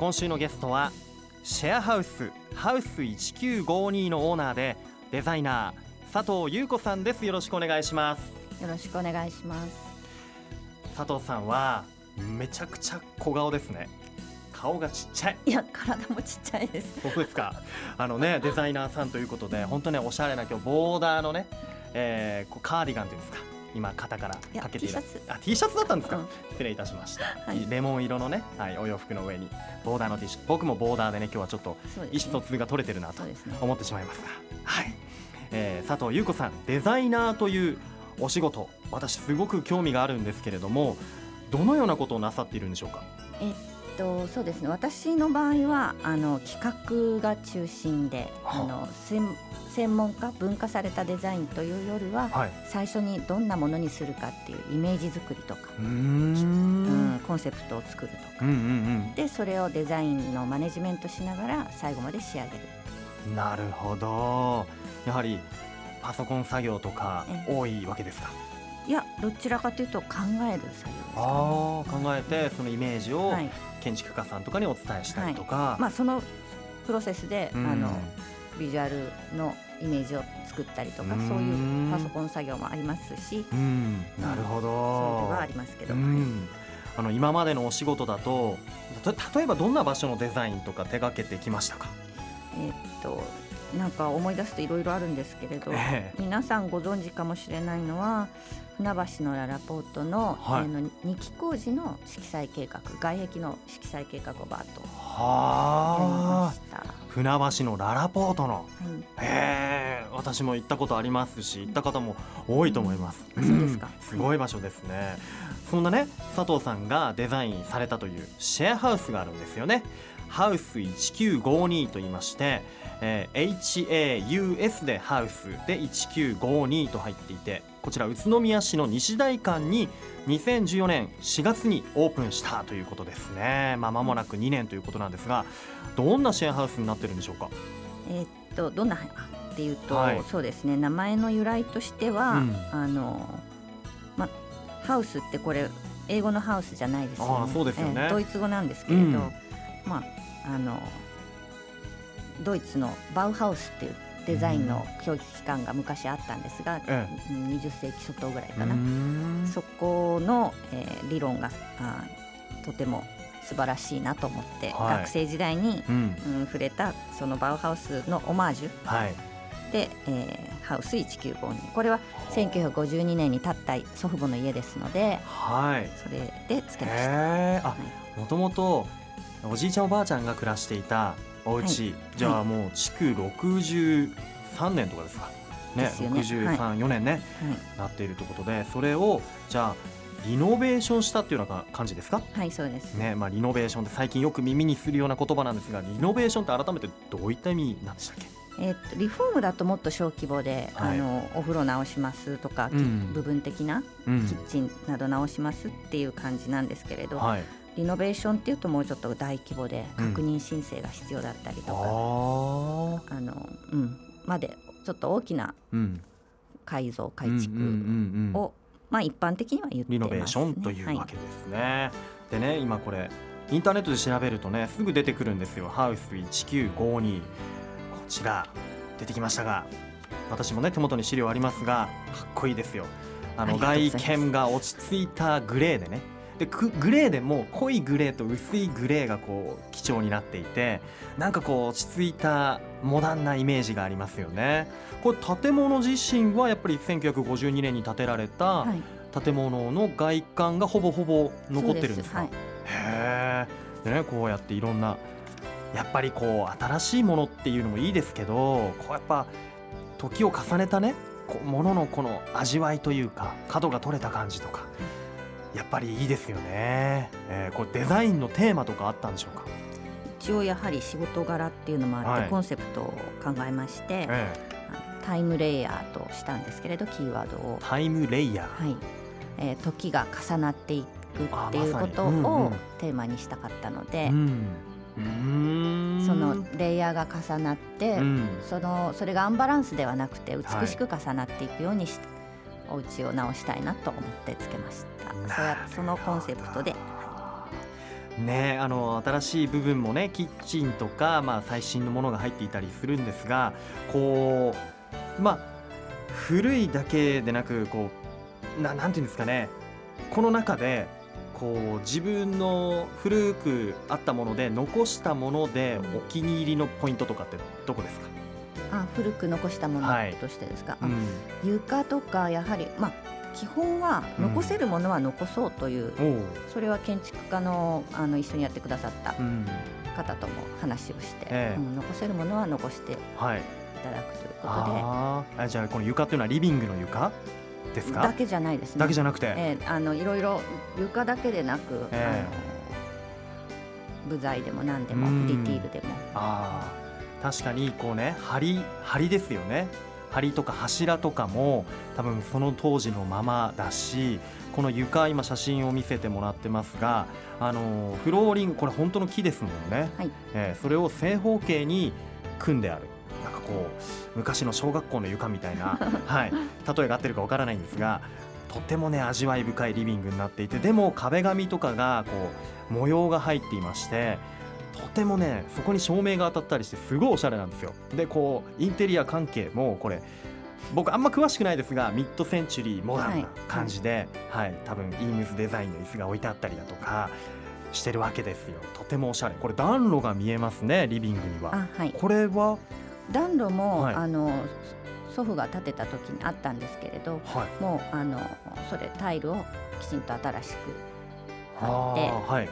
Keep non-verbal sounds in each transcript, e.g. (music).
今週のゲストはシェアハウスハウス1952のオーナーでデザイナー佐藤優子さんです。よろしくお願いします。よろしくお願いします。佐藤さんはめちゃくちゃ小顔ですね。顔がちっちゃい。いや体もちっちゃいです。そうですか。あのね (laughs) デザイナーさんということで本当ねおしゃれな今日ボーダーのね、えー、こうカーディガンというんですか今肩からかけている T シャツ。あ T シャツだったんですか、うん。失礼いたしました、はい。レモン色のね、はい、お洋服の上に。ボーダーの T シャツ僕もボーダーでね今日はちょっと意思疎通が取れてるなと思ってしまいますが、はい。えー佐藤優子さんデザイナーというお仕事。私すごく興味があるんですけれどもどのようなことをなさっているんでしょうか？えっとそうですね。私の場合はあの企画が中心で、はあ。あの専専門家分化されたデザインというよりは、はい。最初にどんなものにするかっていうイメージ作りとか、うーん。うんコンセプトを作るとか、うんうんでそれをデザインのマネジメントしながら最後まで仕上げる。うんなるほど。やはりパソコン作業とかえ。多いわけですか？いやどちらかというと考える作業ですかね。あー考えてそのイメージをはい。建築家さんとかにお伝えしたりとか、まあ、そのプロセスで、うん。あのビジュアルのイメージを作ったりとかうん。そういうパソコン作業もありますし。うん。なるほそういうどのはありますけど、うん。あの今までのお仕事だとた例えばどんな場所のデザインとか手掛けてきましたか、えーっとなんか思い出すといろいろあるんですけれど、ええ。皆さんご存知かもしれないのは船橋のララポートの,、はい。えーの二期工事の色彩計画外壁の色彩計画をバーッとやりまはあした。船橋のララポートの。はい。へえ私も行ったことありますし行った方も多いと思います、うん。そうですか。ん。すごい場所ですね。そんなね佐藤さんがデザインされたというシェアハウスがあるんですよね。ハウス1952と言いまして、えー HAUS でハウスで1952と入っていてこちら宇都宮市の西代館に2014年4月にオープンしたということですね。まあ間もなく2年ということなんですがどんなシェアハウスになってるんでしょうか？えーっとどんなあっていうと、はい。そうですね。名前の由来としては、うん。あのまハウスってこれ英語のハウスじゃないですよね。そうですよね。えードイツ語なんですけれど、うん。まああのドイツのバウハウスっていうデザインの教育機関が昔あったんですが、えうん20世紀初頭ぐらいえかな、そこの、えー理論があーとても素晴らしいなと思って、はい。学生時代に、うん。うん、触れたそのバウハウスのオマージュ。はい。で、えーハウス1952これは1952年に建った祖父母の家ですのではい。それでつけました。もともとおじいちゃんおばあちゃんが暮らしていたお家、じゃあもう築63年とかですか。ねね。63、4年ねはい。なっているということでそれをじゃあリノベーションしたっていうような感じですか？はい、そうです。ねまあリノベーションって最近よく耳にするような言葉なんですがリノベーションって改めてどういった意味なんでしたっけ？えーっとリフォームだともっと小規模で、はい。あのお風呂直しますとか、きうん。部分的なうん。キッチンなど直しますっていう感じなんですけれど、はいリノベーションっていうともうちょっと大規模でうん確認申請が必要だったりとか、あああのうん。までちょっと大きなうん。改造改築うんうんうんうん。を、まあ一般的には言ってます、ね。リノベーションというわはけですね。でね今これインターネットで調べるとねすぐ出てくるんですよ。ハウス1952こちら出てきましたが私もね手元に資料ありますがかっこいいですよ。あの外見が落ち着いたグレーでねでくグレーでも濃いグレーと薄いグレーがこう基調になっていてなんかこう落ち着いたモダンなイメージがありますよね。これ建物自身はやっぱり1952年に建てられた、はい。建物の外観がほぼほぼ残ってるんですか？そうへえ、でね、こうやっていろんなやっぱりこう新しいものっていうのもいいですけどこうやっぱ時を重ねたねこうもののこの味わいというか角が取れた感じとかやっぱりいいですよね、えー、これデザインのテーマとかあったんでしょうか、一応やはり仕事柄っていうのもあって、はい。コンセプトを考えまして、えタイムレイヤーとしたんですけれどキーワードを。え、タイムレイヤー。はい。えー時が重なっていくっていうことをテーマにしたかったので、そのレイヤーが重なって、うん。そのそれがアンバランスではなくて美しく重なっていくようにして、お家を直したいなと思ってつけました。そうやそのコンセプトで、ねあの新しい部分もねキッチンとか、まあ、最新のものが入っていたりするんですがこうまあ古いだけでなくこうななんていうんですかね。この中でこう自分の古くあったもので残したものでお気に入りのポイントとかってどこですか、あ古く残したものはい。としてですか、あうん。床とかやはりまあ基本は残せるものは残そうという、おう。それは建築家のあの一緒にやってくださったうん。方とも話をして、ええ。うん残せるものは残していはい、ただくということで。あー。あじゃあこの床というのはリビングの床？ですか？だけじゃないですね。だけじゃなくて、えーあのいろいろ床だけでなく、えあの部材でも何でもうん。ディティールでも。あー確かにこうね梁梁ですよね。梁とか柱とかも多分その当時のままだしこの床今写真を見せてもらってますがあのフローリングこれ本当の木ですもんね、はい。えーそれを正方形に組んである。なんかこう昔の小学校の床みたいな、(laughs) はい、例えが合ってるかわからないんですがとてもね味わい深いリビングになっていてでも壁紙とかがこう模様が入っていましてとてもねそこに照明が当たったりしてすごいおしゃれなんですよ。でこうインテリア関係もこれ僕あんま詳しくないですがミッドセンチュリーモダンな感じで、はい。多分イームズデザインの椅子が置いてあったりだとかしてるわけですよ。とてもおしゃれ。これ暖炉が見えますねリビングには。あはい。これは？暖炉も、はい。あの祖父が建てた時にあったんですけれどはい。もうあのそれタイルをきちんと新しくあ貼ってーはい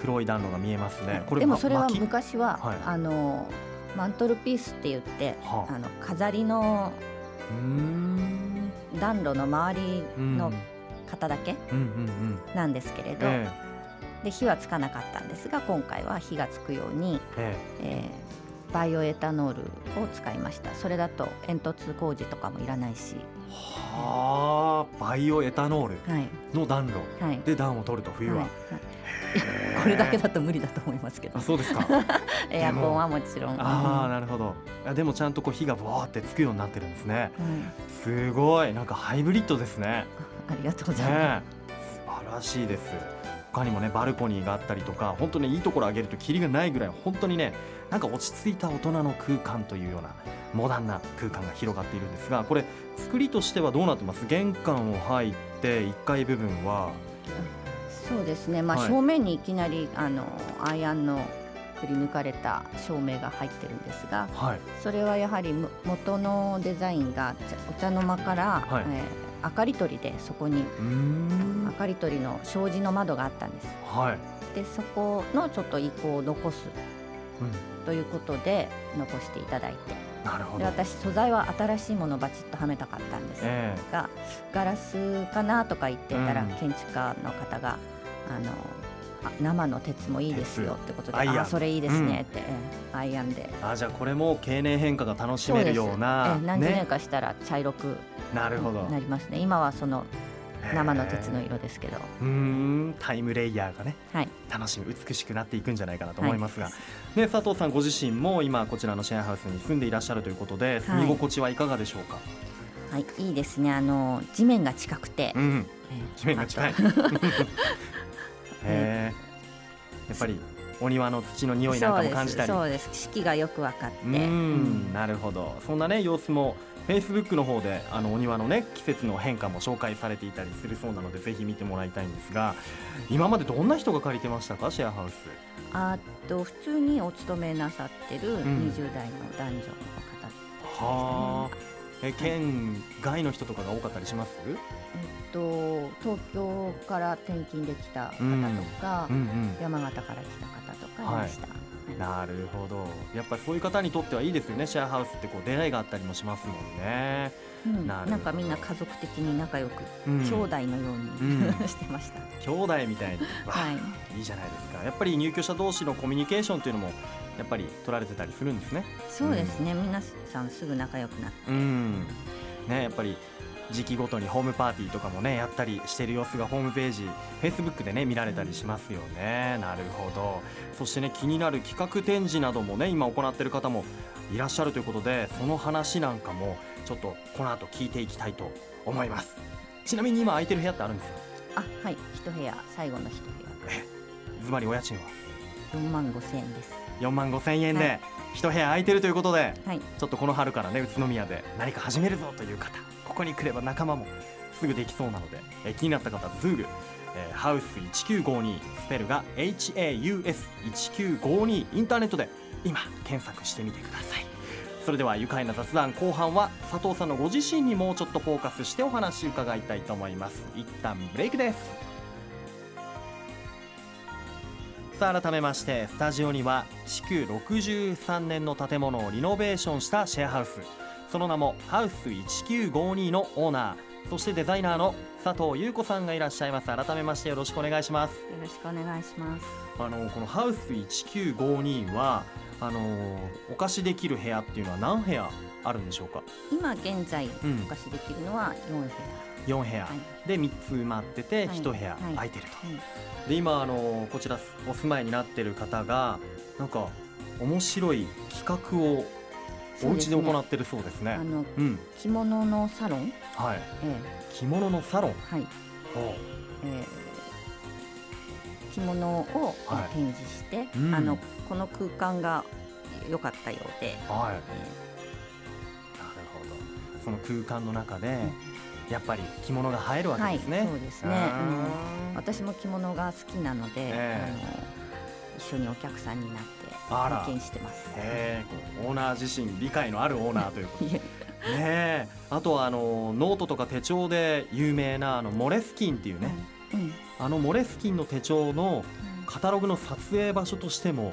黒い暖炉が見えますね。これでもそれは昔は、はい。あのマントルピースって言って、はあ。あの飾りの暖炉の周りうん。の型だけなんですけれど、えで火はつかなかったんですが今回は火がつくように、ええ。えーバイオエタノールを使いました。それだと煙突工事とかもいらないし、えはあバイオエタノールはい。の暖炉はい、で暖を取ると冬は、はい (laughs) これだけだと無理だと思いますけど。あそうですか。(laughs) エアコンはもちろん。ああなるほど。あでもちゃんとこう火がボワーってつくようになってるんですね。うん。すごい。なんかハイブリッドですね。ありがとうございまねえ。素晴らしいです。他にもねバルコニーがあったりとか本当にいいところ上げるとキリがないぐらい本当にねなんか落ち着いた大人の空間というようなモダンな空間が広がっているんですがこれ作りとしてはどうなってます？玄関を入って1階部分は。すそうですね。まあ、はい。正面にいきなりあのアイアンのくり抜かれた照明が入ってるんですがはい。それはやはりむ元のデザインが茶お茶の間から、はい。えー明かり取りでそこにうーん。明かり取りの障子の窓があったんです。はい、でそこのちょっと遺構を残す。うん、ということで残していただいて。でなるほど。私素材は新しいものをバチッとはめたかったんですえがガラスかなとか言ってたら、うん。建築家の方があのあ生の鉄もいいですよってことであそれいいですねって、ええアイアンで。えあじゃあこれも経年変化が楽しめるようなええ何十年ねかしたら茶色くなるほど。なりますね。今はその生の鉄のへ色ですけど、えうーんタイムレイヤーがねはい。楽しみ美しくなっていくんじゃないかなと思いますが、はい。ね、佐藤さんご自身も今こちらのシェアハウスに住んでいらっしゃるということで住み心地はいかがでしょうか、はい、いいですね。あの地面が近くて、うん。ええ地面が近い (laughs) へえやっぱりお庭の土の匂いなんかも感じたり。そうです四季がよく分かって。うーん。なるほど。そんなね様子も Facebook の方であのお庭のね季節の変化も紹介されていたりするそうなのでぜひ見てもらいたいんですが今までどんな人が借りてましたか？シェアハウス。あと普通にお勤めなさってるん。20代の男女の方、はあえ県外の人とかが多かったりします？えっと東京から転勤できた方とか、うん。うん山形から来た方とかいました、はい。なるほど。やっぱりそういう方にとってはいいですよね。シェアハウスってこう出会いがあったりもしますもんね、うん、ななんかみんな家族的に仲良く、うん。兄弟のように、うん。してました。兄弟みたいに、はい。いいじゃないですか。やっぱり入居者同士のコミュニケーションというのもやっぱり取られてたりするんですね。そうですね、皆さんすぐ仲良くなって。うん。ねやっぱり時期ごとにホームパーティーとかもねやったりしてる様子がホームページ Facebook でね見られたりしますよね。なるほど。そしてね気になる企画展示などもね今行っている方もいらっしゃるということでその話なんかもちょっとこの後聞いていきたいと思います。ちなみに今空いてる部屋ってあるんですか？あはい。一部屋。最後の一部屋ズバリお家賃は？4万5千円です。4万5千円はで一部屋空いてるということで、はい。ちょっとこの春からね宇都宮で何か始めるぞという方ここに来れば仲間もすぐできそうなので、えー気になった方ズーグ、えーハウス1952スペルが HAUS1952 インターネットで今検索してみてください。それでは愉快な雑談後半は佐藤さんのご自身にもうちょっとフォーカスしてお話伺いたいと思います。一旦ブレイクですさあ改めましてスタジオには築63年の建物をリノベーションしたシェアハウス。その名もハウス1952のオーナー。そしてデザイナーの佐藤優子さんがいらっしゃいます。改めましてよろしくお願いします。よろしくお願いします。あのこのハウス1952はあのお貸しできる部屋っていうのは何部屋あるんでしょうか？今現在うん。お貸しできるのは4部屋、4部屋、はい。で3つ埋まっててはい。1部屋はい。空いてると、はい。で今あのこちらお住まいになってる方がなんか面白い企画をお家で行ってるそうですね。あのうん。着物のサロン、はい。え着物のサロン？えはい。えー着物をはい。展示して、うん。あのこの空間が良かったようで、はい。なるほど。その空間の中でやっぱり着物が映えるわけですね、はいそうですね。あー。私も着物が好きなので、ええ。あの一緒にお客さんになってあら。拝見してます。へーオーナー自身理解のあるオーナーということ。(laughs) いえ。ねえ。あとはあのノートとか手帳で有名なあのモレスキンっていうね、うん。あのモレスキンの手帳のカタログの撮影場所としても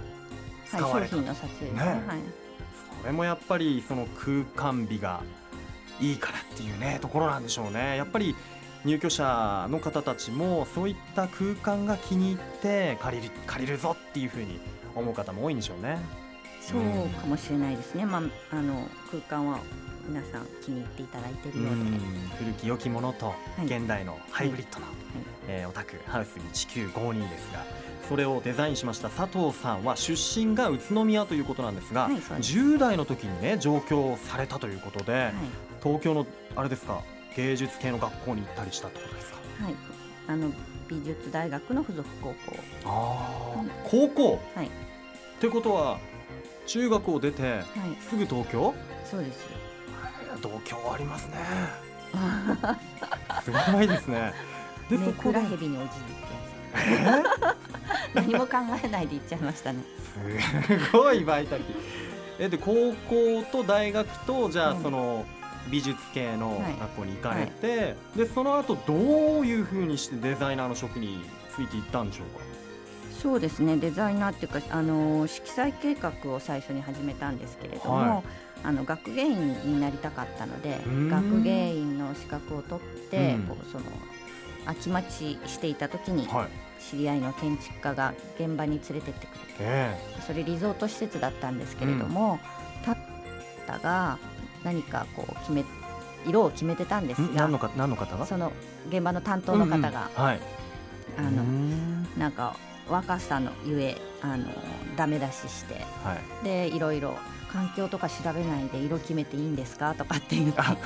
使わはい、れた、商品の撮影。ですね。ねはい。それもやっぱりその空間美がいいからっていうねところなんでしょうね。やっぱり入居者の方たちもそういった空間が気に入って借りる借りるぞっていうふうに思う方も多いんでしょうね。そうかもしれないですね。まああの空間は皆さん気に入っていただいているようで、うん。古き良きものとい。現代のハイブリッドな、えーお宅ハウス1952ですがそれをデザインしました佐藤さんは出身が宇都宮ということなんですが、はいそうです。10代の時にね上京されたということで、はい。東京のあれですか芸術系の学校に行ったりしたってことですか？はい。あの美術大学の付属高校。あはい高校？はい。ってことは中学を出てはい。すぐ東京？そうです。同郷ありますね。(laughs) すごいですね。でねそこでクラヘビにおじいってやつ。(laughs) 何も考えないで言っちゃいましたね。すごいバイタリティ。えで高校と大学とじゃあうんその美術系のはい。学校に行かれて、でその後どういうふうにしてデザイナーの職についていったんでしょうか？そうですね。デザイナーっていうかあの色彩計画を最初に始めたんですけれども、はい。あの学芸員になりたかったので学芸員の資格を取って、うん。こうその秋待ちしていた時にはい。知り合いの建築家が現場に連れてってくれてえそれリゾート施設だったんですけれども、タッタが何かこう決め色を決めてたんですが何のか何の方が？その現場の担当の方が、うん。うんはい。あのん。なんか若さのゆえあのダメ出ししてはい。でいろいろ環境とか調べないで色決めていいんですかとかって言ったら。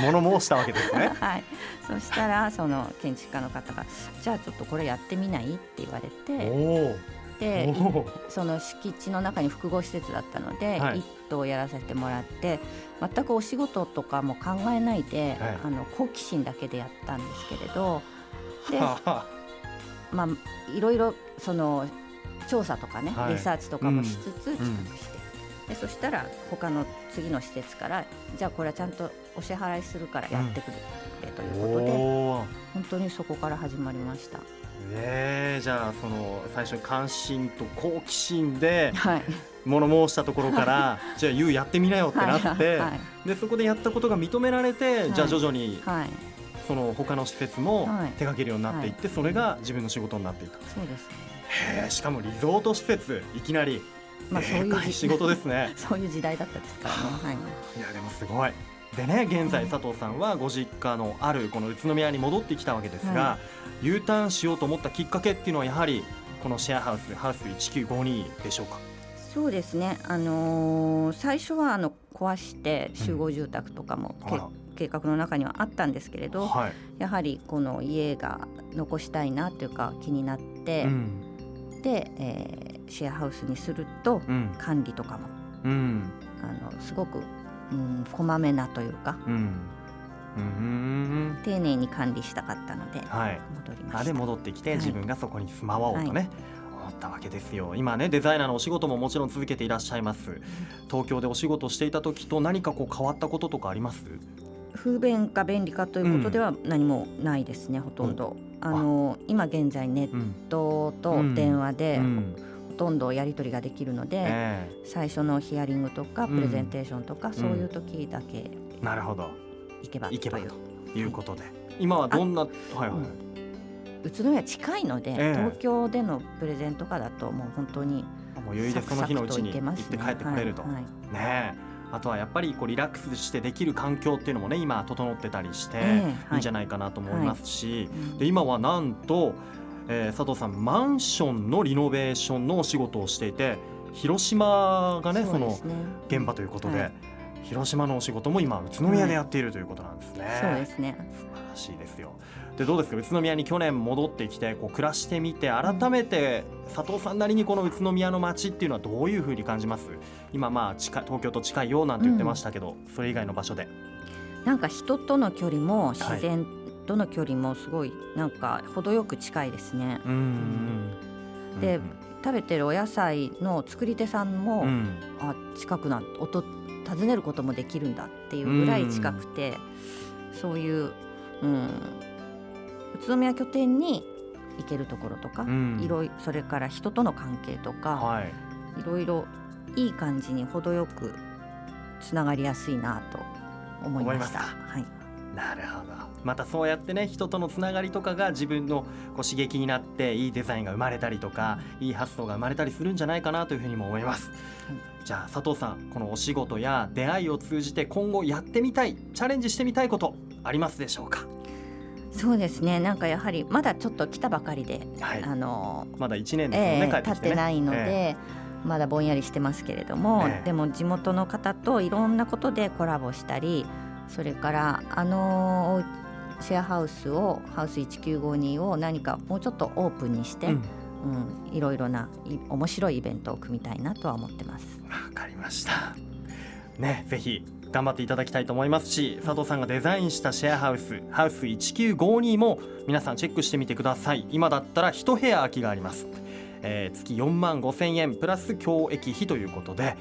物申したわけですね。(laughs) はい、そしたらその建築家の方が「じゃあちょっとこれやってみない?」って言われおておでその敷地の中に複合施設だったので、はい。一棟やらせてもらって全くお仕事とかも考えないで、はい。あの好奇心だけでやったんですけれどでまあいろいろその調査とかね、はい。リサーチとかもしつつん。企画して、でそしたら他の次の施設からじゃあこれはちゃんとお支払いするからやってくれ,、ということで本当にそこから始まりました。えー、じゃあその最初に関心と好奇心で (laughs) はい、物申したところからじゃあ YOU やってみなよってなって、はいでそこでやったことが認められて、はい。じゃあ徐々にはい、その他の施設もはい。手掛けるようになっていって、それが自分の仕事になっていたそうですね。へえしかもリゾート施設いきなりまあそういう仕事ですね。(laughs) そういう時代だったですからね。はい。いやでもすごい。でね現在佐藤さんはご実家のあるこの宇都宮に戻ってきたわけですが、は U ターンしようと思ったきっかけっていうのはやはりこのシェアハウスハウス1952でしょうか？そうですね。あのー最初はあの壊して集合住宅とかも、けあら。計画の中にはあったんですけれど、はい、やはりこの家が残したいなというか気になって、うん。て、えーシェアハウスにするとうん。管理とかもうん。あのすごく、うん、こまめなというかうん。うん。丁寧に管理したかったのではい。戻りました。あで戻ってきてはい。自分がそこに住まわおうとね、思ったわけですよ。今ねデザイナーのお仕事ももちろん続けていらっしゃいます。東京でお仕事していた時と何かこう変わったこととかあります？不便か便利かということでは何もないですね、ほとんど。あの今現在ネッうん。トと電話でうん。ほとんどやり取りができるので、え最初のヒアリングとかうん。プレゼンテーションとか、そういう時だけえなるほど。行けばといけばという。ことで、今はどんなはいはい、うん。宇都宮近いので、ええ。東京でのプレゼンとかだともう本当にもう余裕でその日のうちに行って帰ってこれると、はいはい。ねえ。あとはやっぱりこうリラックスしてできる環境っていうのもね今整ってたりして、い。いいんじゃないかなと思いますし、うん。で今はなんと、えー佐藤さんマンションのリノベーションのお仕事をしていて広島がねそのそうですね。現場ということで、はい。広島のお仕事も今宇都宮でやっているということなんですね。そうですね。素晴らしいですよ。でどうですか？宇都宮に去年戻ってきてこう暮らしてみて改めて佐藤さんなりにこの宇都宮の街っていうのはどういうふうに感じます？今まあ近い東京と近いよなんて言ってましたけど、それ以外の場所で。なんか人との距離も自然との距離もすごいなんか程よく近いですね。うんうんで食べてるお野菜の作り手さんも、うん。あ近くな音訪ねることもできるんだっていうぐらい近くて、そういう、うん、宇都宮拠点に行けるところとか、うん。いろいそれから人との関係とか、はい。いろいろいい感じに程よくつながりやすいなと思いました。はい、なるほどまたそうやってね人とのつながりとかが自分のこう刺激になっていいデザインが生まれたりとかいい発想が生まれたりするんじゃないかなというふうにも思います、じゃあ佐藤さんこのお仕事や出会いを通じて今後やってみたいチャレンジしてみたいことありますでしょうか？そうですね。なんかやはりまだちょっと来たばかりで、はい。あのまだ1年ですよね、ええ経帰ってないので、え。まだぼんやりしてますけれども、ええ。でも地元の方といろんなことでコラボしたりそれからあのシェアハウスをハウス1952を何かもうちょっとオープンにして、えううんんいろいろない面白いイベントを組みたいなとは思ってます。わかりました。ねぜひ頑張っていただきたいと思いますし佐藤さんがデザインしたシェアハウスハウス1952も皆さんチェックしてみてください。今だったら1部屋空きがあります、えー月4万5千円プラス教育費ということで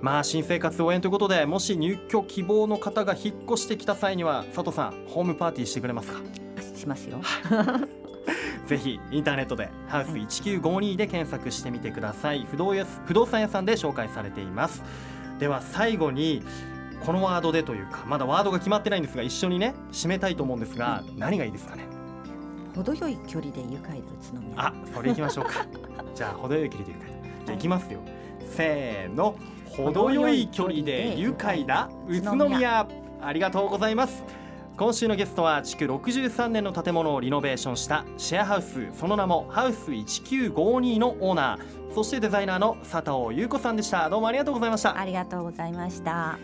まあ新生活応援ということでもし入居希望の方が引っ越してきた際には佐藤さんホームパーティーしてくれますか？しますよ。(laughs) ぜひインターネットでハウス1952で検索してみてください。不動や不動産屋さんで紹介されています。では最後にこのワードでというかまだワードが決まってないんですが一緒にね締めたいと思うんですが何がいいですかね？程よい距離で愉快で宇都宮。あそれ行きましょうか。じゃあ程よい距離で愉快。だじゃあ行きますよ、せーの。程よい距離で愉快だ宇都宮。ありがとうございます。今週のゲストは築63年の建物をリノベーションしたシェアハウス。その名もハウス1952のオーナー。そしてデザイナーの佐藤優子さんでした。どうもありがとうございました。ありがとうございました。